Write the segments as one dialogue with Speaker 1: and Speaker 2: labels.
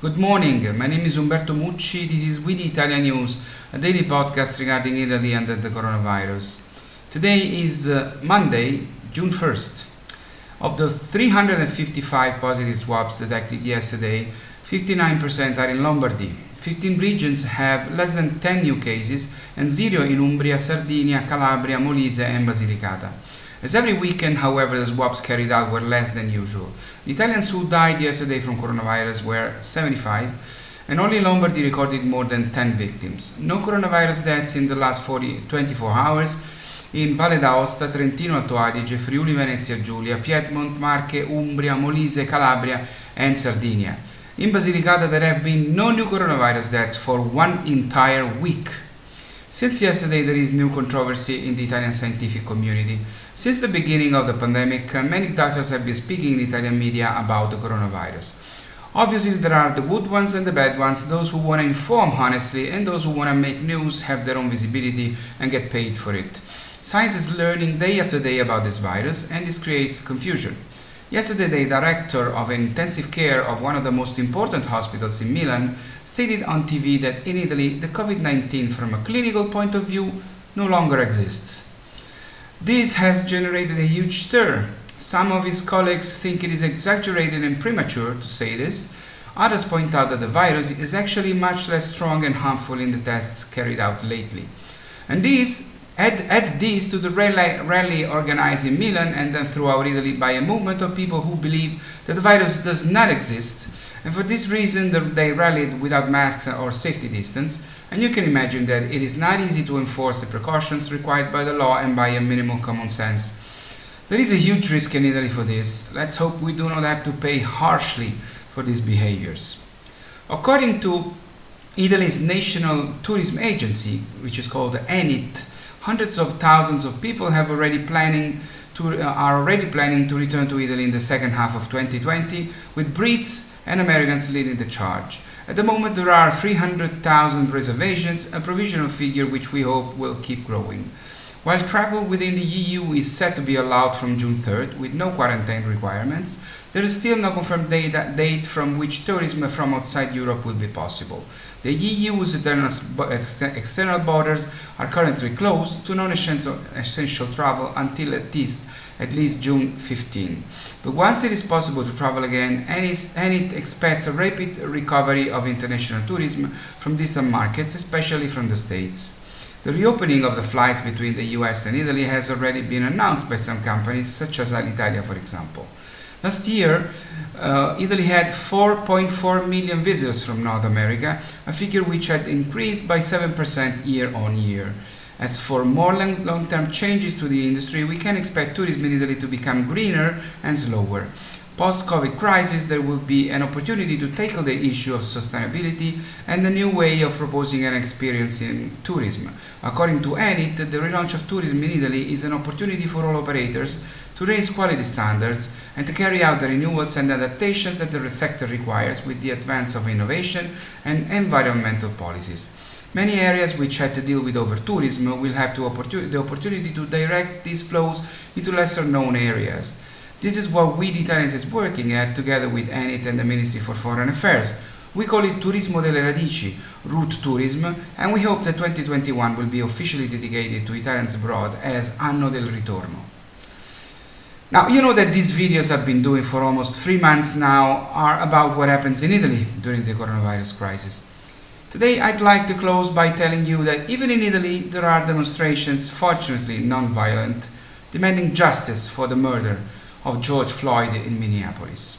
Speaker 1: Good morning. My name is Umberto Mucci. This is We the Italian News, a daily podcast regarding Italy and the coronavirus. Today is uh, Monday, June 1st. Of the 355 positive swabs detected yesterday, 59% are in Lombardy. 15 regions have less than 10 new cases and zero in Umbria, Sardinia, Calabria, Molise and Basilicata. As every weekend, however, the swabs carried out were less than usual. The Italians who died yesterday from coronavirus were 75, and only Lombardy recorded more than 10 victims. No coronavirus deaths in the last 40, 24 hours in Valle d'Aosta, Trentino Alto Adige, Friuli Venezia Giulia, Piedmont, Marche, Umbria, Molise, Calabria, and Sardinia. In Basilicata, there have been no new coronavirus deaths for one entire week. Since yesterday, there is new controversy in the Italian scientific community. Since the beginning of the pandemic, uh, many doctors have been speaking in Italian media about the coronavirus. Obviously, there are the good ones and the bad ones, those who want to inform honestly, and those who want to make news, have their own visibility, and get paid for it. Science is learning day after day about this virus, and this creates confusion. Yesterday, the director of intensive care of one of the most important hospitals in Milan stated on TV that in Italy, the COVID 19, from a clinical point of view, no longer exists. This has generated a huge stir. Some of his colleagues think it is exaggerated and premature to say this. Others point out that the virus is actually much less strong and harmful in the tests carried out lately. And this Add, add to the rally, rally organized in Milan and then throughout Italy by a movement of people who believe that the virus does not exist, and for this reason the, they rallied without masks or safety distance. And you can imagine that it is not easy to enforce the precautions required by the law and by a minimal common sense. There is a huge risk in Italy for this. Let's hope we do not have to pay harshly for these behaviors. According to Italy's National Tourism Agency, which is called ENIT, hundreds of thousands of people have already planning to, uh, are already planning to return to Italy in the second half of 2020, with Brits and Americans leading the charge. At the moment, there are 300,000 reservations, a provisional figure which we hope will keep growing. While travel within the EU is set to be allowed from June 3rd with no quarantine requirements, there is still no confirmed date from which tourism from outside Europe will be possible. The EU's external borders are currently closed to non-essential travel until at least at least June 15. But once it is possible to travel again, and it expects a rapid recovery of international tourism from distant markets, especially from the States. The reopening of the flights between the US and Italy has already been announced by some companies, such as Alitalia, for example. Last year, uh, Italy had 4.4 million visitors from North America, a figure which had increased by 7% year on year. As for more long term changes to the industry, we can expect tourism in Italy to become greener and slower. Post COVID crisis, there will be an opportunity to tackle the issue of sustainability and a new way of proposing and experiencing tourism. According to ENIT, the relaunch of tourism in Italy is an opportunity for all operators to raise quality standards and to carry out the renewals and adaptations that the sector requires with the advance of innovation and environmental policies. Many areas which had to deal with over-tourism will have opportu- the opportunity to direct these flows into lesser known areas. This is what we the Italians is working at together with ENIT and the Ministry for Foreign Affairs. We call it Turismo delle Radici, root tourism, and we hope that 2021 will be officially dedicated to Italians abroad as Anno del Ritorno. Now, you know that these videos I've been doing for almost three months now are about what happens in Italy during the coronavirus crisis. Today, I'd like to close by telling you that even in Italy, there are demonstrations, fortunately non-violent, demanding justice for the murder of George Floyd in Minneapolis.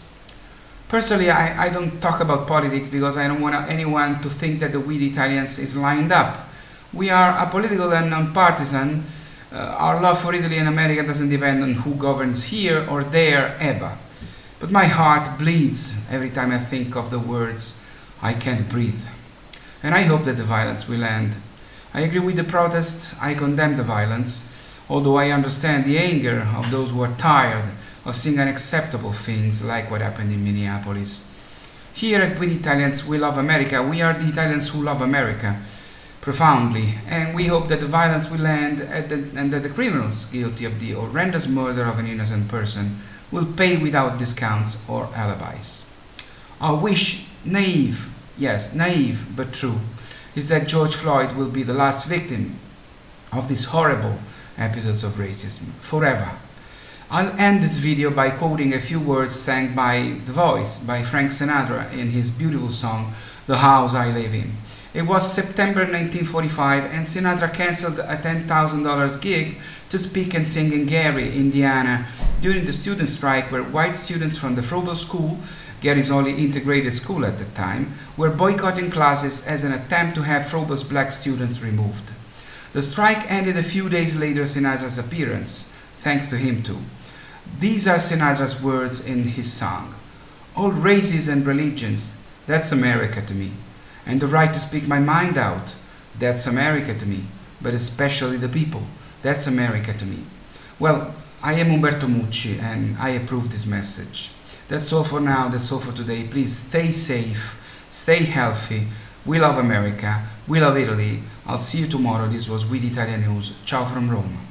Speaker 1: Personally, I, I don't talk about politics because I don't want anyone to think that the We Italians is lined up. We are apolitical and nonpartisan. Uh, our love for Italy and America doesn't depend on who governs here or there ever. But my heart bleeds every time I think of the words, I can't breathe. And I hope that the violence will end. I agree with the protests, I condemn the violence, although I understand the anger of those who are tired of seeing unacceptable things like what happened in Minneapolis. Here at We Italians, we love America. We are the Italians who love America profoundly, and we hope that the violence will end the, and that the criminals guilty of the horrendous murder of an innocent person will pay without discounts or alibis. Our wish naive, yes, naive but true, is that George Floyd will be the last victim of these horrible episodes of racism forever. I'll end this video by quoting a few words sang by The Voice, by Frank Sinatra in his beautiful song, The House I Live In. It was September 1945 and Sinatra cancelled a $10,000 gig to speak and sing in Gary, Indiana during the student strike where white students from the Froebel School, Gary's only integrated school at the time, were boycotting classes as an attempt to have Froebel's black students removed. The strike ended a few days later Sinatra's appearance, thanks to him too. These are Sinatra's words in his song. All races and religions, that's America to me. And the right to speak my mind out, that's America to me. But especially the people, that's America to me. Well, I am Umberto Mucci and I approve this message. That's all for now, that's all for today. Please stay safe, stay healthy. We love America, we love Italy. I'll see you tomorrow. This was We the Italians News. Ciao from Rome.